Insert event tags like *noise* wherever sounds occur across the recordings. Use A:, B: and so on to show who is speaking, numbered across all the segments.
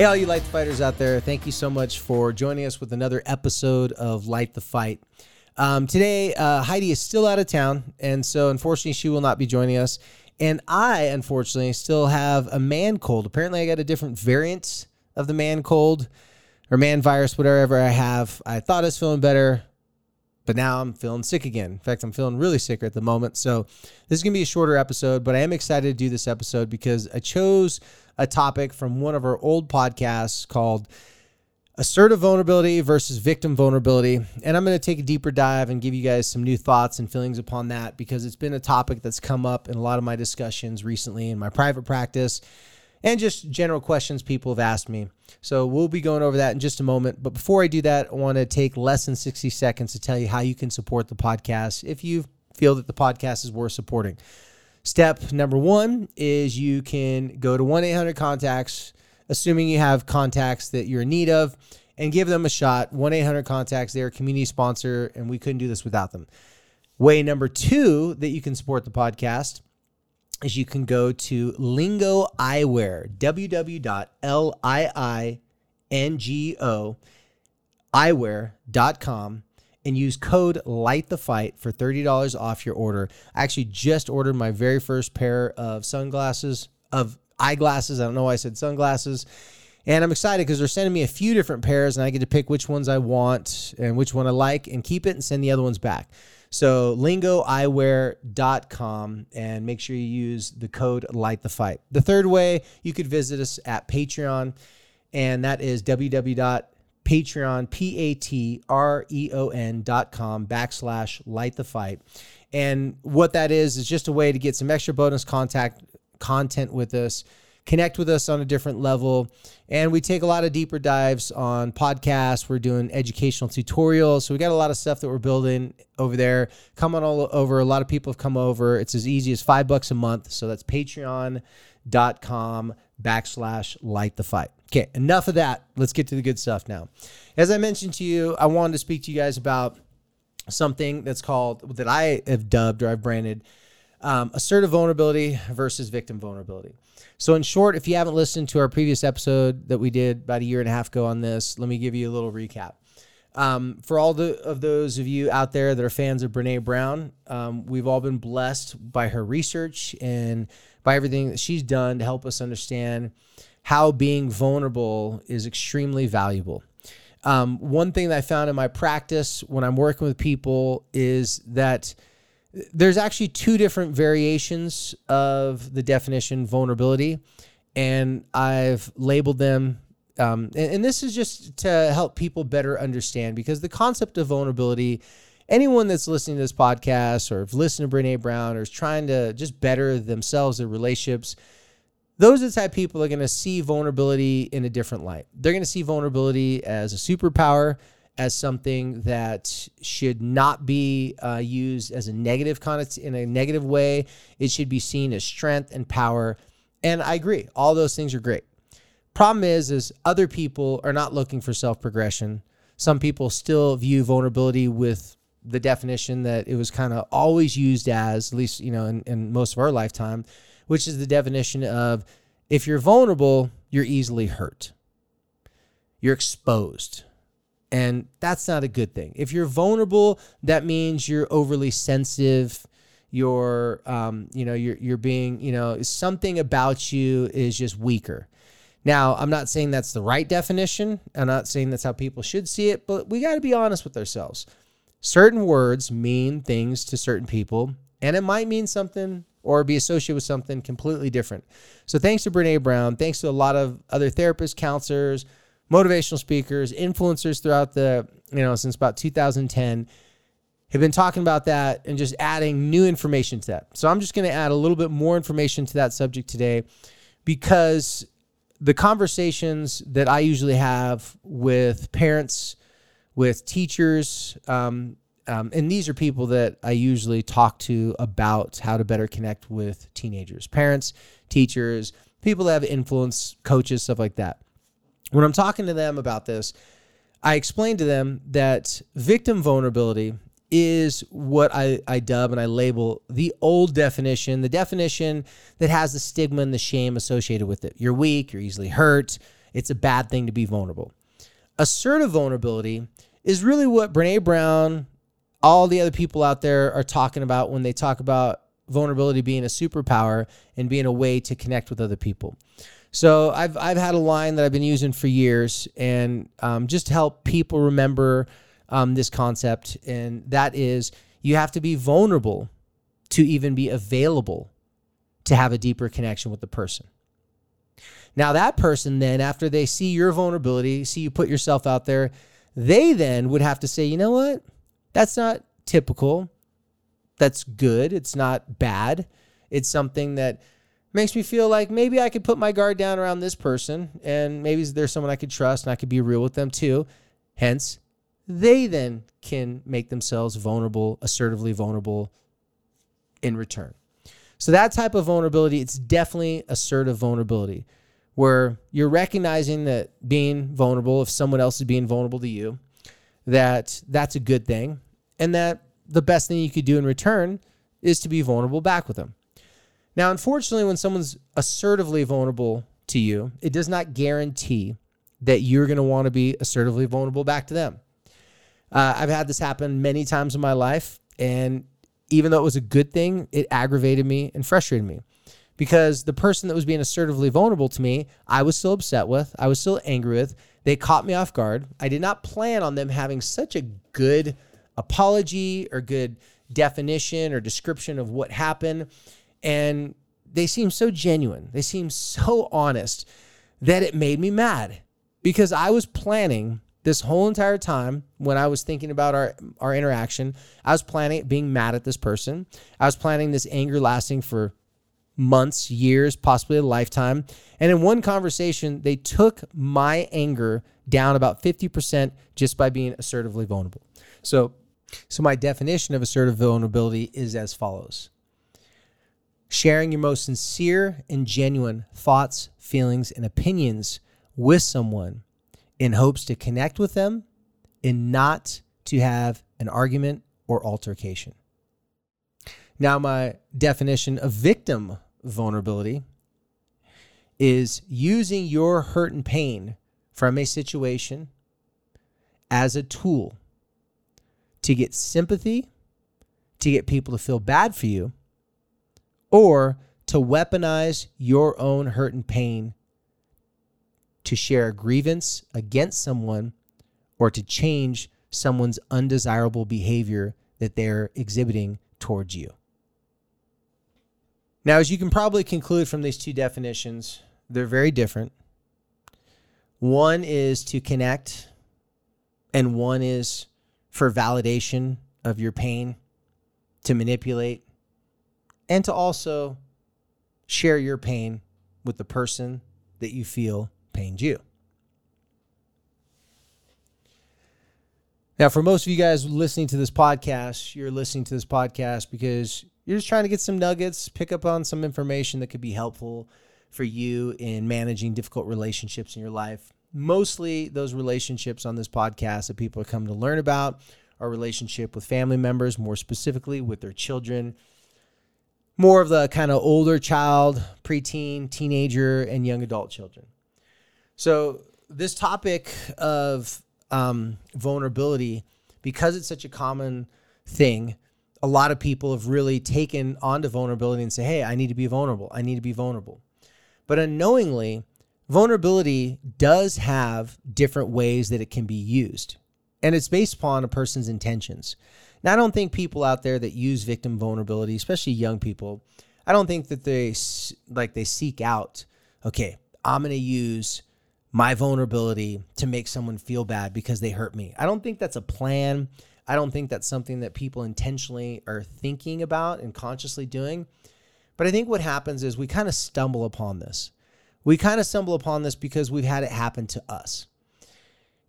A: Hey, all you Light the Fighters out there, thank you so much for joining us with another episode of Light the Fight. Um, today, uh, Heidi is still out of town, and so unfortunately, she will not be joining us. And I, unfortunately, still have a man cold. Apparently, I got a different variant of the man cold or man virus, whatever I have. I thought I was feeling better, but now I'm feeling sick again. In fact, I'm feeling really sick at the moment. So, this is going to be a shorter episode, but I am excited to do this episode because I chose a topic from one of our old podcasts called Assertive Vulnerability versus Victim Vulnerability. And I'm going to take a deeper dive and give you guys some new thoughts and feelings upon that because it's been a topic that's come up in a lot of my discussions recently in my private practice and just general questions people have asked me. So we'll be going over that in just a moment. But before I do that, I want to take less than 60 seconds to tell you how you can support the podcast if you feel that the podcast is worth supporting. Step number one is you can go to 1 800 contacts, assuming you have contacts that you're in need of, and give them a shot. 1 800 contacts, they're a community sponsor, and we couldn't do this without them. Way number two that you can support the podcast is you can go to Liingo Eyewear, www.liingo eyewear.com and use code light the fight for $30 off your order. I actually just ordered my very first pair of sunglasses of eyeglasses. I don't know why i said sunglasses. And i'm excited because they're sending me a few different pairs and i get to pick which ones i want and which one i like and keep it and send the other ones back so liingoeyewear.com and make sure you use the code light the fight the third way you could visit us at patreon and that is www Patreon, dot com backslash light the fight. And what that is, is just a way to get some extra bonus contact content with us, connect with us on a different level. And we take a lot of deeper dives on podcasts. We're doing educational tutorials. So we got a lot of stuff that we're building over there. Come on all over. A lot of people have come over. It's as easy as five bucks a month. So that's patreon.com backslash light the fight. Okay, enough of that. Let's get to the good stuff now. As I mentioned to you, I wanted to speak to you guys about something that's called, that I have dubbed or I've branded um, assertive vulnerability versus victim vulnerability. So, in short, if you haven't listened to our previous episode that we did about a year and a half ago on this, let me give you a little recap. Um, for all the, of those of you out there that are fans of Brene Brown, um, we've all been blessed by her research and by everything that she's done to help us understand how being vulnerable is extremely valuable. Um, one thing that I found in my practice when I'm working with people is that there's actually two different variations of the definition vulnerability, and I've labeled them. Um, and, and this is just to help people better understand because the concept of vulnerability anyone that's listening to this podcast or have listened to Brene Brown or is trying to just better themselves, their relationships, those are the type of people are going to see vulnerability in a different light. They're going to see vulnerability as a superpower, as something that should not be uh, used as a negative in a negative way. It should be seen as strength and power. And I agree, all those things are great. Problem is, is other people are not looking for self progression. Some people still view vulnerability with the definition that it was kind of always used as, at least you know, in, in most of our lifetime which is the definition of if you're vulnerable, you're easily hurt. You're exposed. And that's not a good thing. If you're vulnerable, that means you're overly sensitive. You're, um, you know, you're you're being, you know, something about you is just weaker. Now, I'm not saying that's the right definition. I'm not saying that's how people should see it, but we got to be honest with ourselves. Certain words mean things to certain people, and it might mean something or be associated with something completely different. So thanks to Brene Brown, thanks to a lot of other therapists, counselors, motivational speakers, influencers throughout the, you know, since about 2010, have been talking about that and just adding new information to that. So I'm just going to add a little bit more information to that subject today because the conversations that I usually have with parents, with teachers, um, um, and these are people that I usually talk to about how to better connect with teenagers, parents, teachers, people that have influence, coaches, stuff like that. When I'm talking to them about this, I explain to them that victim vulnerability is what I, I dub and I label the old definition, the definition that has the stigma and the shame associated with it. You're weak, you're easily hurt, it's a bad thing to be vulnerable. Assertive vulnerability is really what Brene Brown, all the other people out there are talking about when they talk about vulnerability being a superpower and being a way to connect with other people. So I've I've had a line that I've been using for years, and um, just to help people remember um, this concept, and that is you have to be vulnerable to even be available to have a deeper connection with the person. Now, that person, then, after they see your vulnerability, see you put yourself out there, they then would have to say, you know what? That's not typical. That's good. It's not bad. It's something that makes me feel like maybe I could put my guard down around this person and maybe there's someone I could trust and I could be real with them too. Hence, they then can make themselves vulnerable, assertively vulnerable in return. So that type of vulnerability, it's definitely assertive vulnerability where you're recognizing that being vulnerable, if someone else is being vulnerable to you, that that's a good thing and that the best thing you could do in return is to be vulnerable back with them. Now, unfortunately, when someone's assertively vulnerable to you, it does not guarantee that you're going to want to be assertively vulnerable back to them. Uh, I've had this happen many times in my life. And even though it was a good thing, it aggravated me and frustrated me because the person that was being assertively vulnerable to me, I was still upset with, I was still angry with. They caught me off guard. I did not plan on them having such a good apology or good definition or description of what happened. And they seemed so genuine, they seemed so honest that it made me mad because I was planning this whole entire time when I was thinking about our our interaction, I was planning being mad at this person. I was planning this anger lasting for months, years, possibly a lifetime. And in one conversation, they took my anger down about 50% just by being assertively vulnerable. So, so my definition of assertive vulnerability is as follows. Sharing your most sincere and genuine thoughts, feelings, and opinions with someone in hopes to connect with them and not to have an argument or altercation. Now, my definition of victim vulnerability is using your hurt and pain from a situation as a tool to get sympathy, to get people to feel bad for you, or to weaponize your own hurt and pain to share a grievance against someone or to change someone's undesirable behavior that they're exhibiting towards you. Now, as you can probably conclude from these two definitions, they're very different. One is to connect, and one is for validation of your pain, to manipulate, and to also share your pain with the person that you feel pained you. Now, for most of you guys listening to this podcast, you're listening to this podcast because you're just trying to get some nuggets, pick up on some information that could be helpful for you in managing difficult relationships in your life. Mostly those relationships on this podcast that people coming to learn about are relationship with family members, more specifically with their children, more of the kind of older child, preteen, teenager, and young adult children. So this topic of um, vulnerability, because it's such a common thing, a lot of people have really taken onto vulnerability and say, "Hey, I need to be vulnerable. I need to be vulnerable." But unknowingly, vulnerability does have different ways that it can be used, and it's based upon a person's intentions. Now, I don't think people out there that use victim vulnerability, especially young people, I don't think that they like they seek out. Okay, I'm going to use my vulnerability to make someone feel bad because they hurt me. I don't think that's a plan. I don't think that's something that people intentionally are thinking about and consciously doing. But I think what happens is we kind of stumble upon this. We kind of stumble upon this because we've had it happen to us.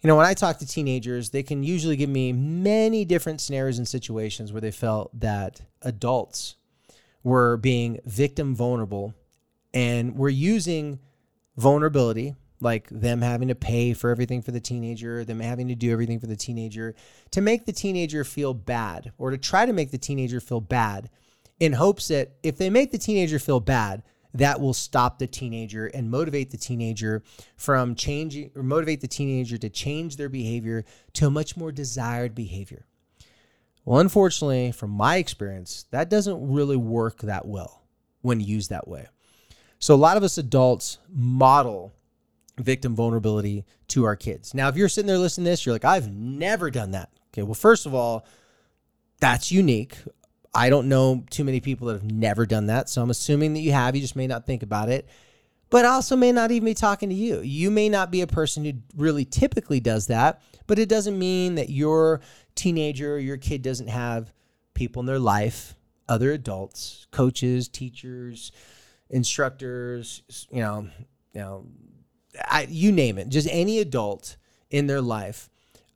A: You know, when I talk to teenagers, they can usually give me many different scenarios and situations where they felt that adults were being victim vulnerable and were using vulnerability, like them having to pay for everything for the teenager, them having to do everything for the teenager, to make the teenager feel bad or to try to make the teenager feel bad in hopes that if they make the teenager feel bad, that will stop the teenager and motivate the teenager from changing or motivate the teenager to change their behavior to a much more desired behavior. Well, unfortunately, from my experience, that doesn't really work that well when used that way. So, a lot of us adults model victim vulnerability to our kids. Now, if you're sitting there listening to this, you're like, I've never done that. Okay, well, first of all, that's unique. I don't know too many people that have never done that. So I'm assuming that you have. You just may not think about it. But also may not even be talking to you. You may not be a person who really typically does that, but it doesn't mean that your teenager or your kid doesn't have people in their life, other adults, coaches, teachers, instructors, you know, you know, I, you name it, just any adult in their life.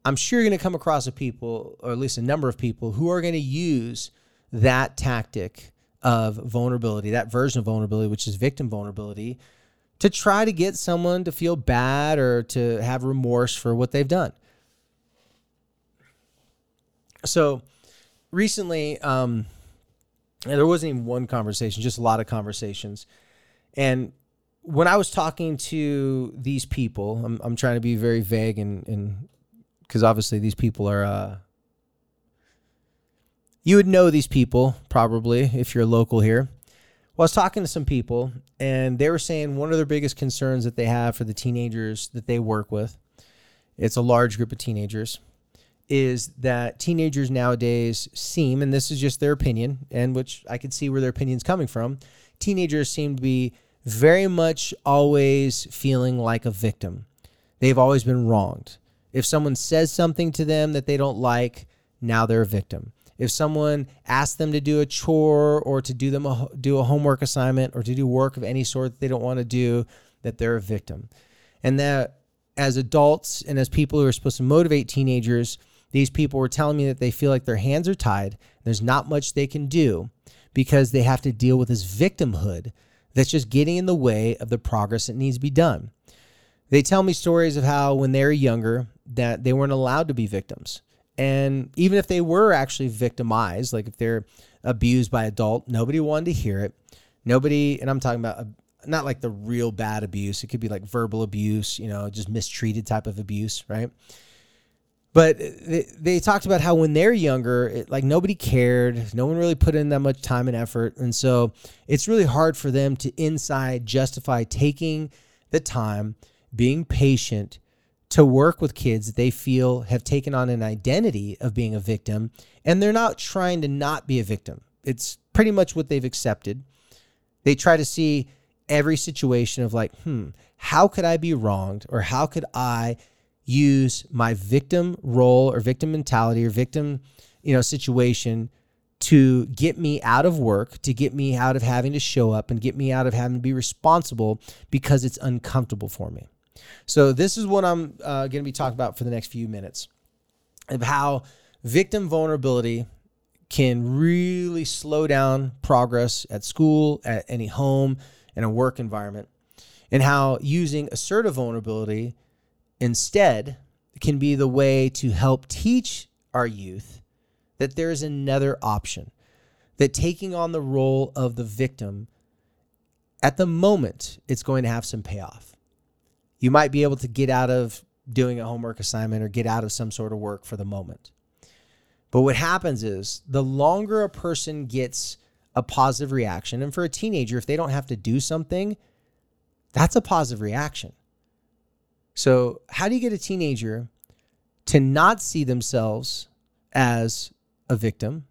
A: I'm sure you're going to come across a people, or at least a number of people, who are going to use that tactic of vulnerability, that version of vulnerability, which is victim vulnerability, to try to get someone to feel bad or to have remorse for what they've done. So recently, um, there wasn't even one conversation, just a lot of conversations. And when I was talking to these people, I'm, I'm trying to be very vague and because obviously these people are uh, you would know these people probably if you're local here. Well, I was talking to some people, and they were saying one of their biggest concerns that they have for the teenagers that they work with, it's a large group of teenagers, is that teenagers nowadays seem, and this is just their opinion, and which I could see where their opinion's coming from, teenagers seem to be very much always feeling like a victim. They've always been wronged. If someone says something to them that they don't like, now they're a victim if someone asks them to do a chore or to do them a, do a homework assignment or to do work of any sort that they don't want to do, that they're a victim. And that as adults and as people who are supposed to motivate teenagers, these people were telling me that they feel like their hands are tied. There's not much they can do because they have to deal with this victimhood that's just getting in the way of the progress that needs to be done. They tell me stories of how when they were younger that they weren't allowed to be victims and even if they were actually victimized, like if they're abused by adult, nobody wanted to hear it. Nobody, and I'm talking about a, not like the real bad abuse. It could be like verbal abuse, you know, just mistreated type of abuse, right? But they, they talked about how when they're younger, it, like nobody cared. No one really put in that much time and effort. And so it's really hard for them to inside justify taking the time, being patient, to work with kids that they feel have taken on an identity of being a victim and they're not trying to not be a victim. It's pretty much what they've accepted. They try to see every situation of like, hmm, how could I be wronged or how could I use my victim role or victim mentality or victim, you know, situation to get me out of work, to get me out of having to show up and get me out of having to be responsible because it's uncomfortable for me. So this is what I'm uh, going to be talking about for the next few minutes of how victim vulnerability can really slow down progress at school, at any home, in a work environment, and how using assertive vulnerability instead can be the way to help teach our youth that there is another option, that taking on the role of the victim at the moment, it's going to have some payoff you might be able to get out of doing a homework assignment or get out of some sort of work for the moment. But what happens is the longer a person gets a positive reaction, and for a teenager, if they don't have to do something, that's a positive reaction. So, how do you get a teenager to not see themselves as a victim,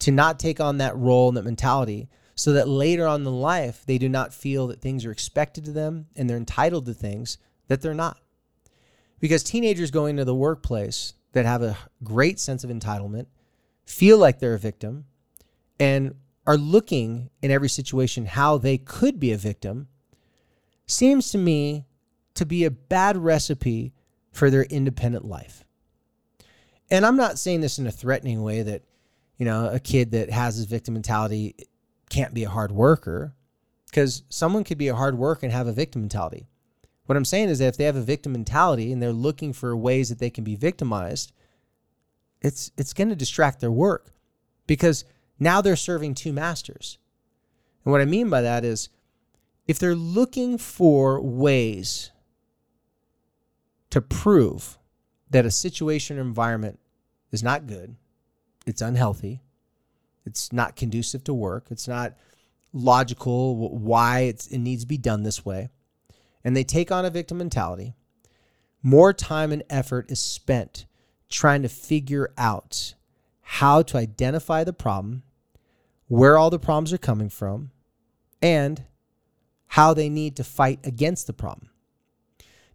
A: to not take on that role and that mentality, so that later on in life, they do not feel that things are expected to them and they're entitled to things that they're not. Because teenagers going to the workplace, that have a great sense of entitlement, feel like they're a victim, and are looking in every situation how they could be a victim seems to me to be a bad recipe for their independent life. And I'm not saying this in a threatening way that, you know, a kid that has this victim mentality can't be a hard worker because someone could be a hard worker and have a victim mentality. What I'm saying is that if they have a victim mentality and they're looking for ways that they can be victimized, it's it's going to distract their work because now they're serving two masters. And what I mean by that is if they're looking for ways to prove that a situation or environment is not good, it's unhealthy, it's not conducive to work, it's not logical why it needs to be done this way, and they take on a victim mentality, more time and effort is spent trying to figure out how to identify the problem, where all the problems are coming from, and how they need to fight against the problem.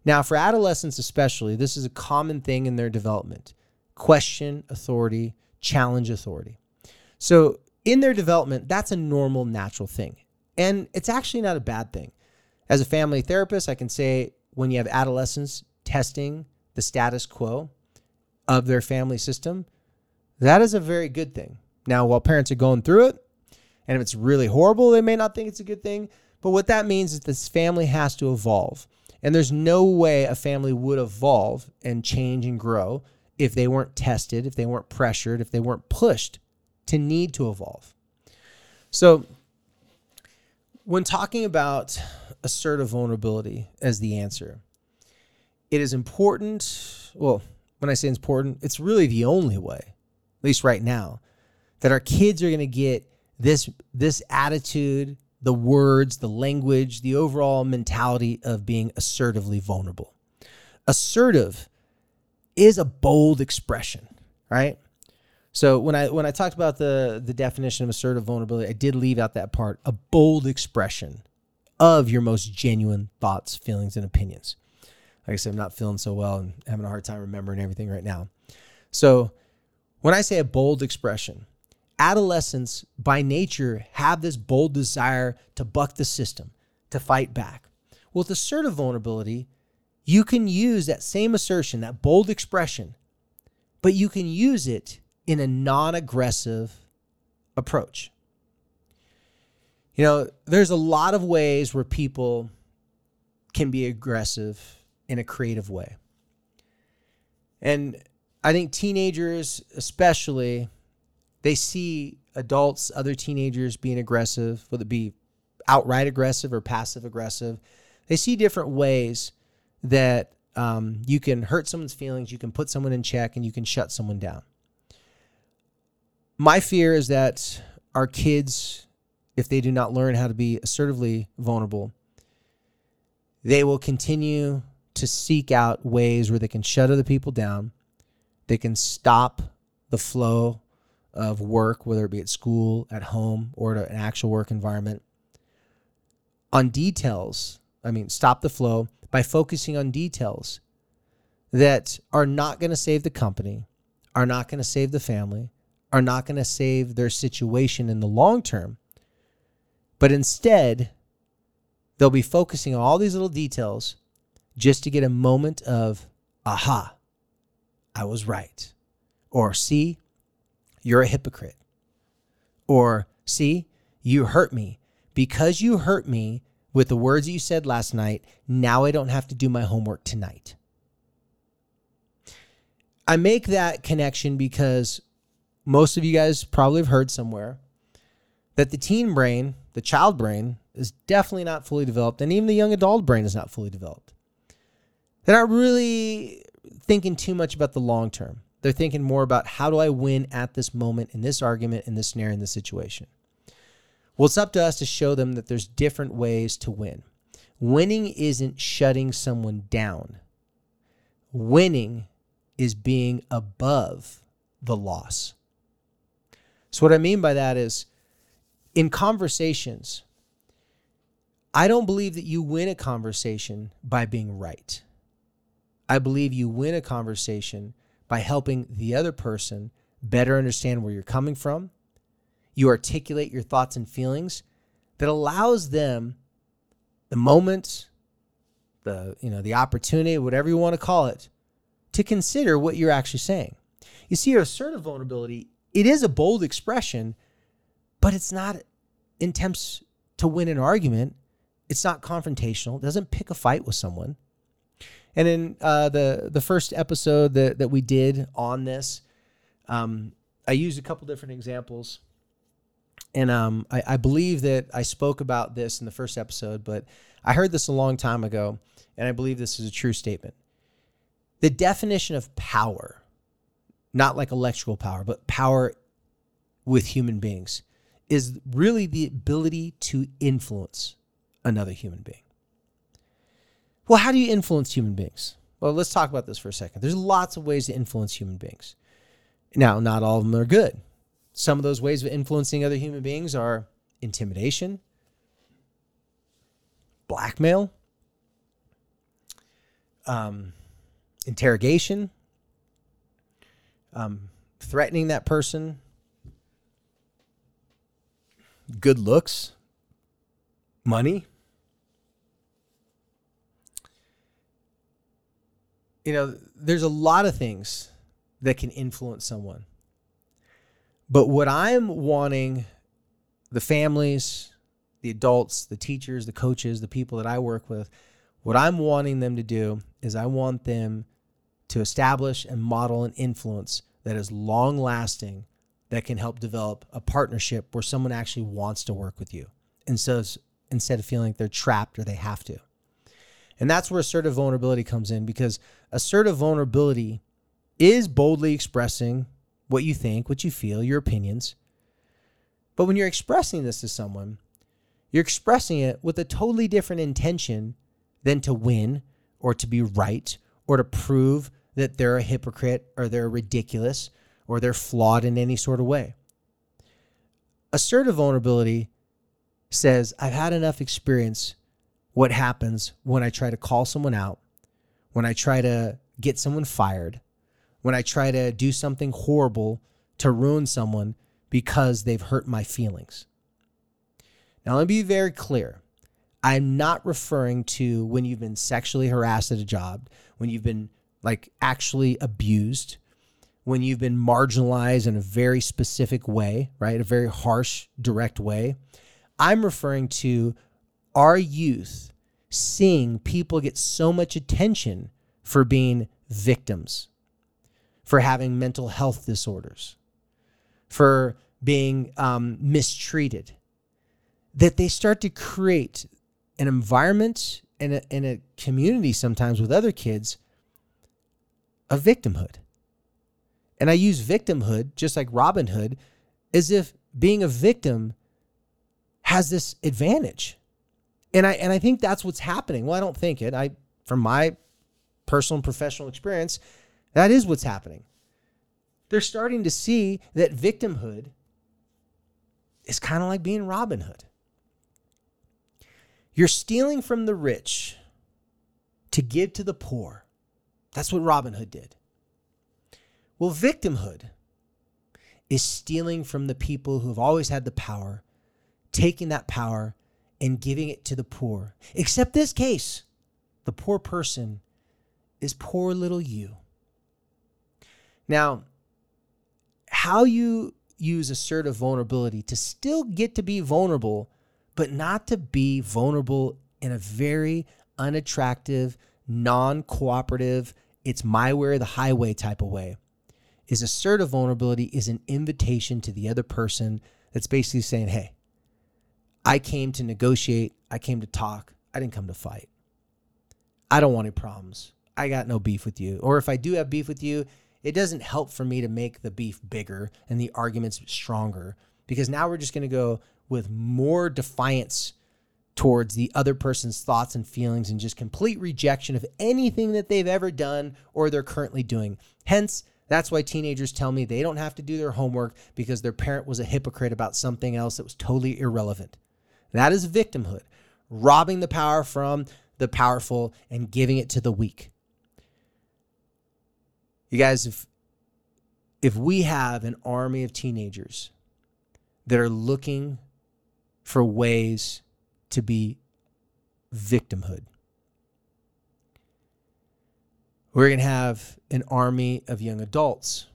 A: Now, for adolescents especially, this is a common thing in their development question authority, challenge authority. So, in their development, that's a normal, natural thing. And it's actually not a bad thing. As a family therapist, I can say when you have adolescents testing the status quo of their family system, that is a very good thing. Now, while parents are going through it, and if it's really horrible, they may not think it's a good thing. But what that means is this family has to evolve. And there's no way a family would evolve and change and grow if they weren't tested, if they weren't pressured, if they weren't pushed to need to evolve. So, when talking about assertive vulnerability as the answer, it is important. Well, when I say important, it's really the only way, at least right now, that our kids are going to get this this attitude, the words, the language, the overall mentality of being assertively vulnerable. Assertive is a bold expression, right? So when I when I talked about the the definition of assertive vulnerability, I did leave out that part, a bold expression of your most genuine thoughts, feelings, and opinions. Like I said, I'm not feeling so well and having a hard time remembering everything right now. So when I say a bold expression, adolescents by nature have this bold desire to buck the system, to fight back. With assertive vulnerability, you can use that same assertion, that bold expression, but you can use it in a non aggressive approach. You know, there's a lot of ways where people can be aggressive in a creative way. And I think teenagers, especially, they see adults, other teenagers being aggressive, whether it be outright aggressive or passive aggressive. They see different ways that um, you can hurt someone's feelings, you can put someone in check, and you can shut someone down my fear is that our kids, if they do not learn how to be assertively vulnerable, they will continue to seek out ways where they can shut other people down. They can stop the flow of work, whether it be at school, at home, or an actual work environment. On details, I mean, stop the flow by focusing on details that are not going to save the company, are not going to save the family, are not going to save their situation in the long term. But instead, they'll be focusing on all these little details just to get a moment of, aha, I was right. Or, see, you're a hypocrite. Or, see, you hurt me. Because you hurt me with the words you said last night, now I don't have to do my homework tonight. I make that connection because most of you guys probably have heard somewhere that the teen brain, the child brain, is definitely not fully developed, and even the young adult brain is not fully developed. They're not really thinking too much about the long term. They're thinking more about how do I win at this moment, in this argument, in this scenario, in this situation. Well, it's up to us to show them that there's different ways to win. Winning isn't shutting someone down, winning is being above the loss. So, what I mean by that is in conversations, I don't believe that you win a conversation by being right. I believe you win a conversation by helping the other person better understand where you're coming from. You articulate your thoughts and feelings that allows them the moment, the you know, the opportunity, whatever you want to call it, to consider what you're actually saying. You see, your assertive vulnerability, it is a bold expression, but it's not attempts to win an argument. It's not confrontational. It doesn't pick a fight with someone. And in uh, the the first episode that that we did on this, um, I used a couple different examples, and um, I, I believe that I spoke about this in the first episode, but I heard this a long time ago, and I believe this is a true statement. The definition of power, not like electrical power, but power with human beings, is really the ability to influence another human being. Well, how do you influence human beings? Well, let's talk about this for a second. There's lots of ways to influence human beings. Now, not all of them are good. Some of those ways of influencing other human beings are intimidation, blackmail, um, interrogation, um, threatening that person, good looks, money. You know, there's a lot of things that can influence someone. But what I'm wanting the families, the adults, the teachers, the coaches, the people that I work with, what I'm wanting them to do is I want them to establish and model an influence that is long lasting that can help develop a partnership where someone actually wants to work with you instead of, instead of feeling like they're trapped or they have to. And that's where assertive vulnerability comes in because assertive vulnerability is boldly expressing what you think, what you feel, your opinions. But when you're expressing this to someone, you're expressing it with a totally different intention than to win or to be right or to prove that they're a hypocrite or they're ridiculous or they're flawed in any sort of way. Assertive vulnerability says, I've had enough experience what happens when I try to call someone out, when I try to get someone fired, when I try to do something horrible to ruin someone because they've hurt my feelings. Now, let me be very clear. I'm not referring to when you've been sexually harassed at a job, when you've been like actually abused, when you've been marginalized in a very specific way, right? A very harsh, direct way. I'm referring to our youth seeing people get so much attention for being victims, for having mental health disorders, for being um, mistreated, that they start to create an environment and a, and a community sometimes with other kids of victimhood. And I use victimhood, just like Robin Hood, as if being a victim has this advantage. And I and I think that's what's happening. Well, I don't think it. I from my personal and professional experience, that is what's happening. They're starting to see that victimhood is kind of like being Robin Hood. You're stealing from the rich to give to the poor. That's what Robin Hood did. Well, victimhood is stealing from the people who have always had the power, taking that power and giving it to the poor. Except this case, the poor person is poor little you. Now, how you use assertive vulnerability to still get to be vulnerable, but not to be vulnerable in a very unattractive, non cooperative, it's my way or the highway type of way is assertive vulnerability is an invitation to the other person that's basically saying, hey, I came to negotiate. I came to talk. I didn't come to fight. I don't want any problems. I got no beef with you. Or if I do have beef with you, it doesn't help for me to make the beef bigger and the arguments stronger because now we're just going to go with more defiance towards the other person's thoughts and feelings and just complete rejection of anything that they've ever done or they're currently doing. Hence, that's why teenagers tell me they don't have to do their homework because their parent was a hypocrite about something else that was totally irrelevant. That is victimhood, robbing the power from the powerful and giving it to the weak. You guys, if if we have an army of teenagers that are looking for ways to be victimhood, we're going to have an army of young adults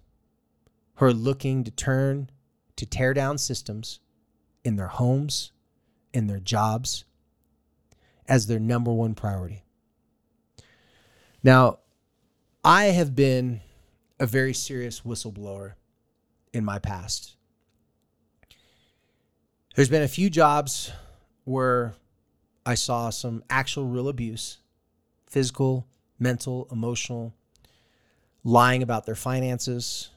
A: who are looking to turn to tear down systems in their homes, in their jobs, as their number one priority. Now, I have been a very serious whistleblower in my past. There's been a few jobs where I saw some actual real abuse physical, mental, emotional, lying about their finances,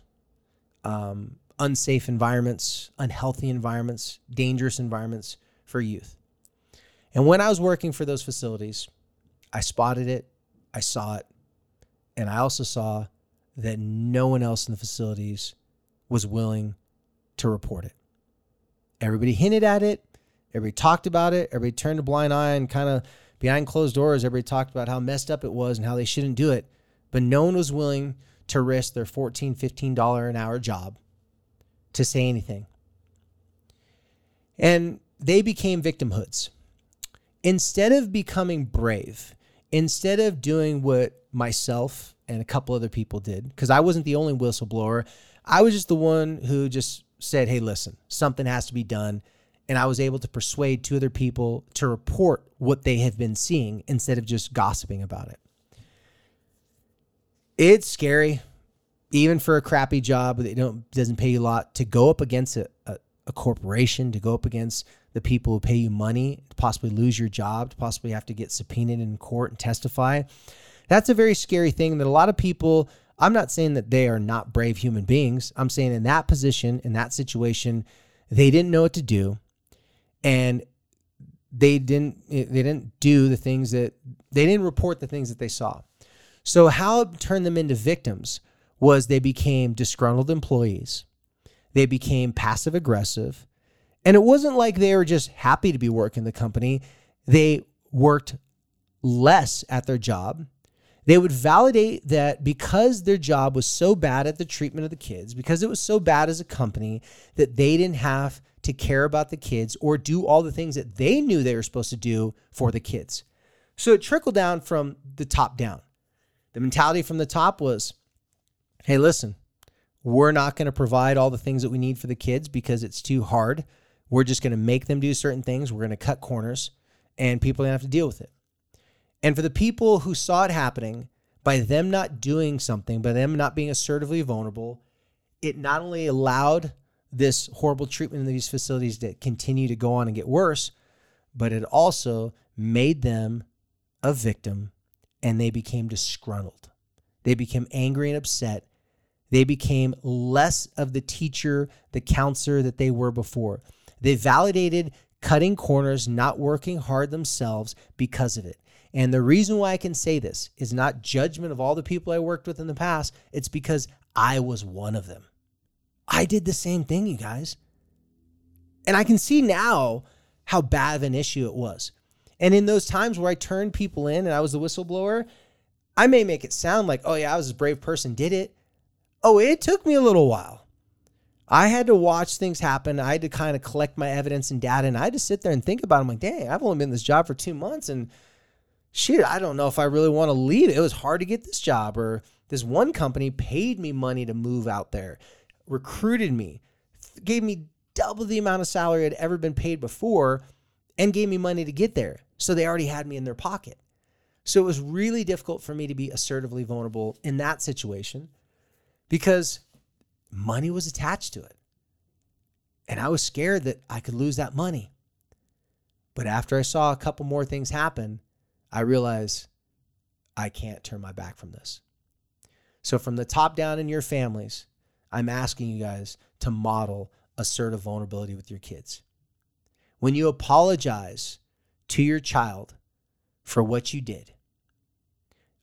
A: um, unsafe environments, unhealthy environments, dangerous environments for youth. And when I was working for those facilities, I spotted it, I saw it, and I also saw that no one else in the facilities was willing to report it. Everybody hinted at it, everybody talked about it, everybody turned a blind eye and kind of behind closed doors, everybody talked about how messed up it was and how they shouldn't do it. But no one was willing to risk their $14, $15 an hour job to say anything. And they became victimhoods. Instead of becoming brave, instead of doing what myself and a couple other people did, because I wasn't the only whistleblower, I was just the one who just said, hey, listen, something has to be done. And I was able to persuade two other people to report what they have been seeing instead of just gossiping about it. It's scary, even for a crappy job that don't doesn't pay you a lot, to go up against a, a, a corporation, to go up against the people who pay you money, to possibly lose your job, to possibly have to get subpoenaed in court and testify. That's a very scary thing that a lot of people, I'm not saying that they are not brave human beings. I'm saying in that position, in that situation, they didn't know what to do. And they didn't they didn't do the things that they didn't report the things that they saw. So how it turned them into victims was they became disgruntled employees. They became passive aggressive. And it wasn't like they were just happy to be working the company. They worked less at their job. They would validate that because their job was so bad at the treatment of the kids, because it was so bad as a company that they didn't have to care about the kids or do all the things that they knew they were supposed to do for the kids. So it trickled down from the top down. The mentality from the top was hey, listen, we're not going to provide all the things that we need for the kids because it's too hard. We're just going to make them do certain things. We're going to cut corners and people are going to have to deal with it. And for the people who saw it happening, by them not doing something, by them not being assertively vulnerable, it not only allowed this horrible treatment in these facilities to continue to go on and get worse, but it also made them a victim and they became disgruntled. They became angry and upset. They became less of the teacher, the counselor that they were before. They validated cutting corners, not working hard themselves because of it. And the reason why I can say this is not judgment of all the people I worked with in the past, it's because I was one of them. I did the same thing, you guys. And I can see now how bad of an issue it was. And in those times where I turned people in and I was the whistleblower, I may make it sound like, oh, yeah, I was a brave person, did it. Oh, it took me a little while. I had to watch things happen. I had to kind of collect my evidence and data, and I had to sit there and think about it. I'm like, dang, I've only been in this job for two months, and shit, I don't know if I really want to leave. It was hard to get this job, or this one company paid me money to move out there, recruited me, gave me double the amount of salary I'd ever been paid before, and gave me money to get there. So they already had me in their pocket. So it was really difficult for me to be assertively vulnerable in that situation because money was attached to it. And I was scared that I could lose that money. But after I saw a couple more things happen, I realize I can't turn my back from this. So, from the top down in your families, I'm asking you guys to model assertive vulnerability with your kids. When you apologize to your child for what you did.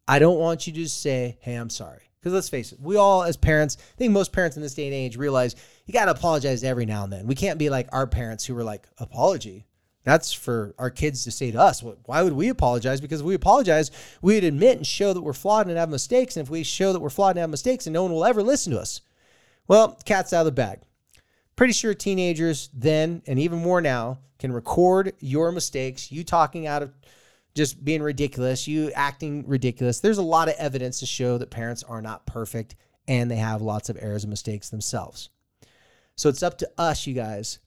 A: I don't want you to say, hey, I'm sorry. Because let's face it, we all, as parents, I think most parents in this day and age realize you got to apologize every now and then. We can't be like our parents who were like, apology. That's for our kids to say to us. Why would we apologize? Because if we apologize, we would admit and show that we're flawed and have mistakes. And if we show that we're flawed and have mistakes, and no one will ever listen to us. Well, cat's out of the bag. Pretty sure teenagers then, and even more now, can record your mistakes, you talking out of just being ridiculous, you acting ridiculous. There's a lot of evidence to show that parents are not perfect and they have lots of errors and mistakes themselves. So it's up to us, you guys,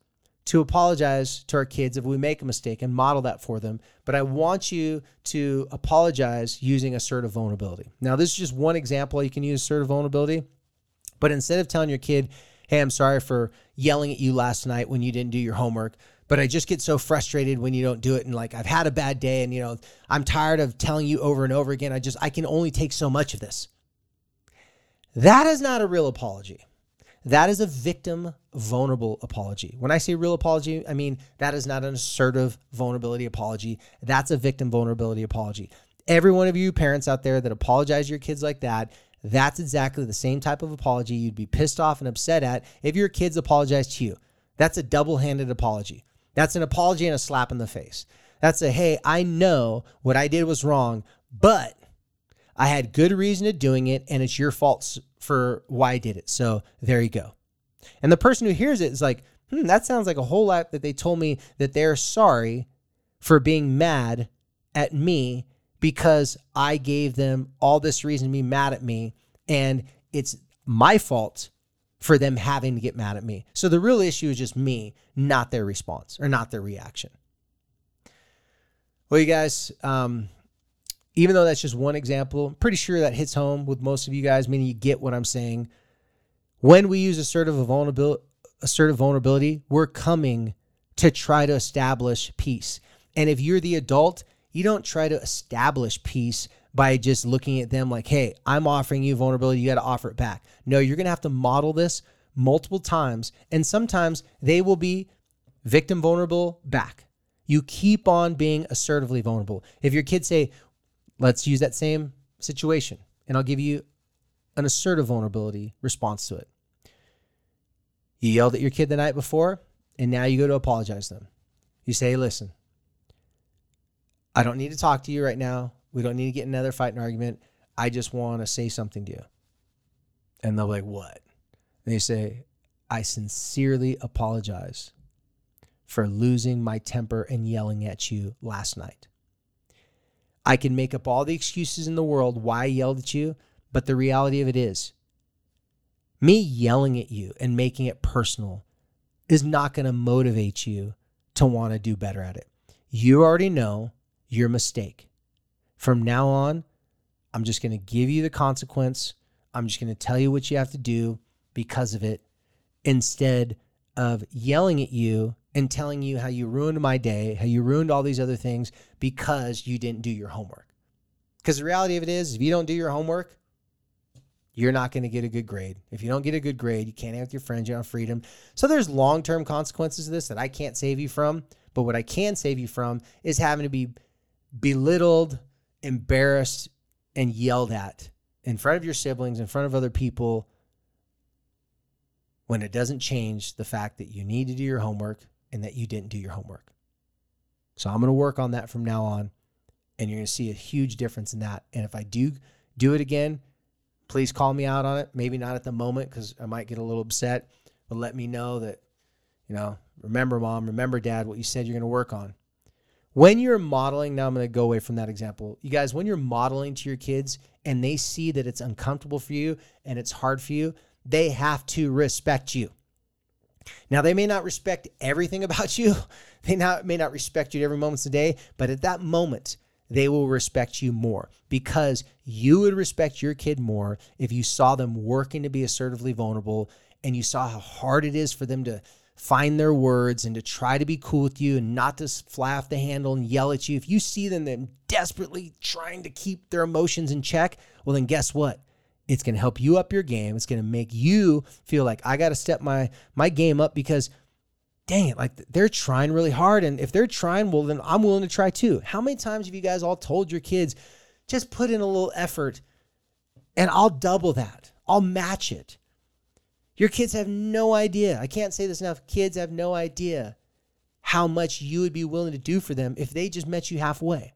A: to apologize to our kids if we make a mistake and model that for them. But I want you to apologize using assertive vulnerability. Now, this is just one example you can use assertive vulnerability. But instead of telling your kid, hey, I'm sorry for yelling at you last night when you didn't do your homework, but I just get so frustrated when you don't do it. And like, I've had a bad day and, you know, I'm tired of telling you over and over again. I just, I can only take so much of this. That is not a real apology. That is a victim vulnerable apology. When I say real apology, I mean that is not an assertive vulnerability apology. That's a victim vulnerability apology. Every one of you parents out there that apologize to your kids like that, that's exactly the same type of apology you'd be pissed off and upset at if your kids apologized to you. That's a double handed apology. That's an apology and a slap in the face. That's a, hey, I know what I did was wrong, but I had good reason to doing it, and it's your fault for why I did it. So there you go. And the person who hears it is like, hmm, that sounds like a whole lot that they told me that they're sorry for being mad at me because I gave them all this reason to be mad at me. And it's my fault for them having to get mad at me. So the real issue is just me, not their response or not their reaction. Well, you guys, um, even though that's just one example, I'm pretty sure that hits home with most of you guys, meaning you get what I'm saying. When we use assertive vulnerability, assertive vulnerability, we're coming to try to establish peace. And if you're the adult, you don't try to establish peace by just looking at them like, hey, I'm offering you vulnerability, you got to offer it back. No, you're going to have to model this multiple times. And sometimes they will be victim vulnerable back. You keep on being assertively vulnerable. If your kids say, Let's use that same situation, and I'll give you an assertive vulnerability response to it. You yelled at your kid the night before, and now you go to apologize to them. You say, listen, I don't need to talk to you right now. We don't need to get another fight and argument. I just want to say something to you. And they're like, what? And they say, I sincerely apologize for losing my temper and yelling at you last night. I can make up all the excuses in the world why I yelled at you, but the reality of it is, me yelling at you and making it personal is not going to motivate you to want to do better at it. You already know your mistake. From now on, I'm just going to give you the consequence. I'm just going to tell you what you have to do because of it instead of yelling at you and telling you how you ruined my day, how you ruined all these other things because you didn't do your homework. Because the reality of it is, if you don't do your homework, you're not going to get a good grade. If you don't get a good grade, you can't hang with your friends, you don't have freedom. So there's long term consequences to this that I can't save you from. But what I can save you from is having to be belittled, embarrassed, and yelled at in front of your siblings, in front of other people, when it doesn't change the fact that you need to do your homework, and that you didn't do your homework. So I'm going to work on that from now on, and you're going to see a huge difference in that. And if I do do it again, please call me out on it. Maybe not at the moment because I might get a little upset, but let me know that, you know, remember, mom, remember, dad, what you said you're going to work on. When you're modeling, now I'm going to go away from that example. You guys, when you're modeling to your kids and they see that it's uncomfortable for you and it's hard for you, they have to respect you. Now, they may not respect everything *laughs* about you. They not, may not respect you at every moment of the day, but at that moment, they will respect you more because you would respect your kid more if you saw them working to be assertively vulnerable and you saw how hard it is for them to find their words and to try to be cool with you and not to fly off the handle and yell at you. If you see them, them desperately trying to keep their emotions in check, well, then guess what? It's going to help you up your game. It's going to make you feel like I got to step my my game up because dang it, like they're trying really hard and if they're trying, well then I'm willing to try too. How many times have you guys all told your kids just put in a little effort and I'll double that. I'll match it. Your kids have no idea. I can't say this enough. Kids have no idea how much you would be willing to do for them if they just met you halfway.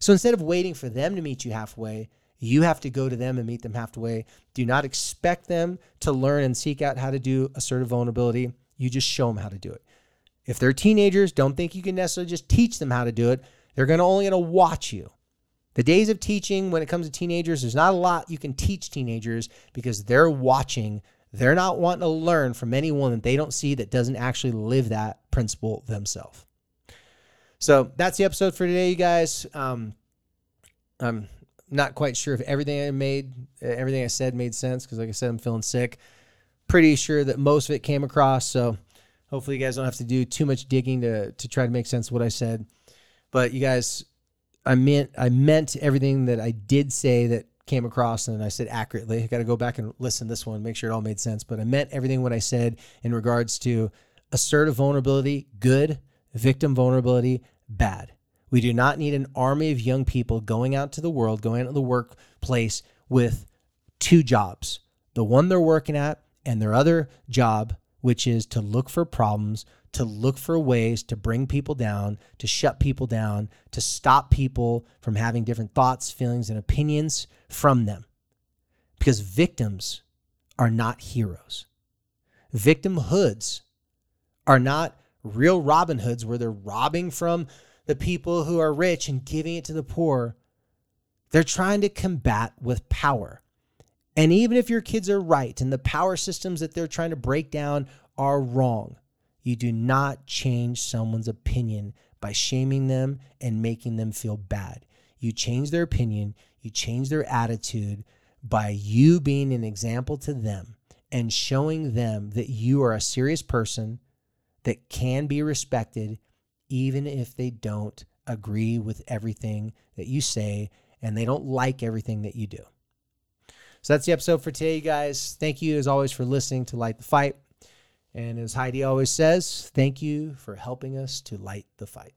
A: So instead of waiting for them to meet you halfway, You have to go to them and meet them halfway. Do not expect them to learn and seek out how to do assertive vulnerability. You just show them how to do it. If they're teenagers, don't think you can necessarily just teach them how to do it. They're going to only going to watch you. The days of teaching when it comes to teenagers, there's not a lot you can teach teenagers because they're watching. They're not wanting to learn from anyone that they don't see that doesn't actually live that principle themselves. So that's the episode for today, you guys. Um, I'm not quite sure if everything I made, everything I said made sense because, like I said, I'm feeling sick. Pretty sure that most of it came across. So hopefully, you guys don't have to do too much digging to to try to make sense of what I said. But you guys, I meant I meant everything that I did say that came across and I said accurately. I got to go back and listen to this one, make sure it all made sense. But I meant everything what I said in regards to assertive vulnerability, good, victim vulnerability, bad. We do not need an army of young people going out to the world, going out to the workplace with two jobs the one they're working at and their other job, which is to look for problems, to look for ways to bring people down, to shut people down, to stop people from having different thoughts, feelings, and opinions from them. Because victims are not heroes. Victimhoods are not real Robin Hoods where they're robbing from the people who are rich and giving it to the poor. They're trying to combat with power. And even if your kids are right and the power systems that they're trying to break down are wrong, you do not change someone's opinion by shaming them and making them feel bad. You change their opinion, you change their attitude by you being an example to them and showing them that you are a serious person that can be respected, even if they don't agree with everything that you say and they don't like everything that you do. So that's the episode for today, guys. Thank you, as always, for listening to Light the Fight. And as Heidi always says, thank you for helping us to light the fight.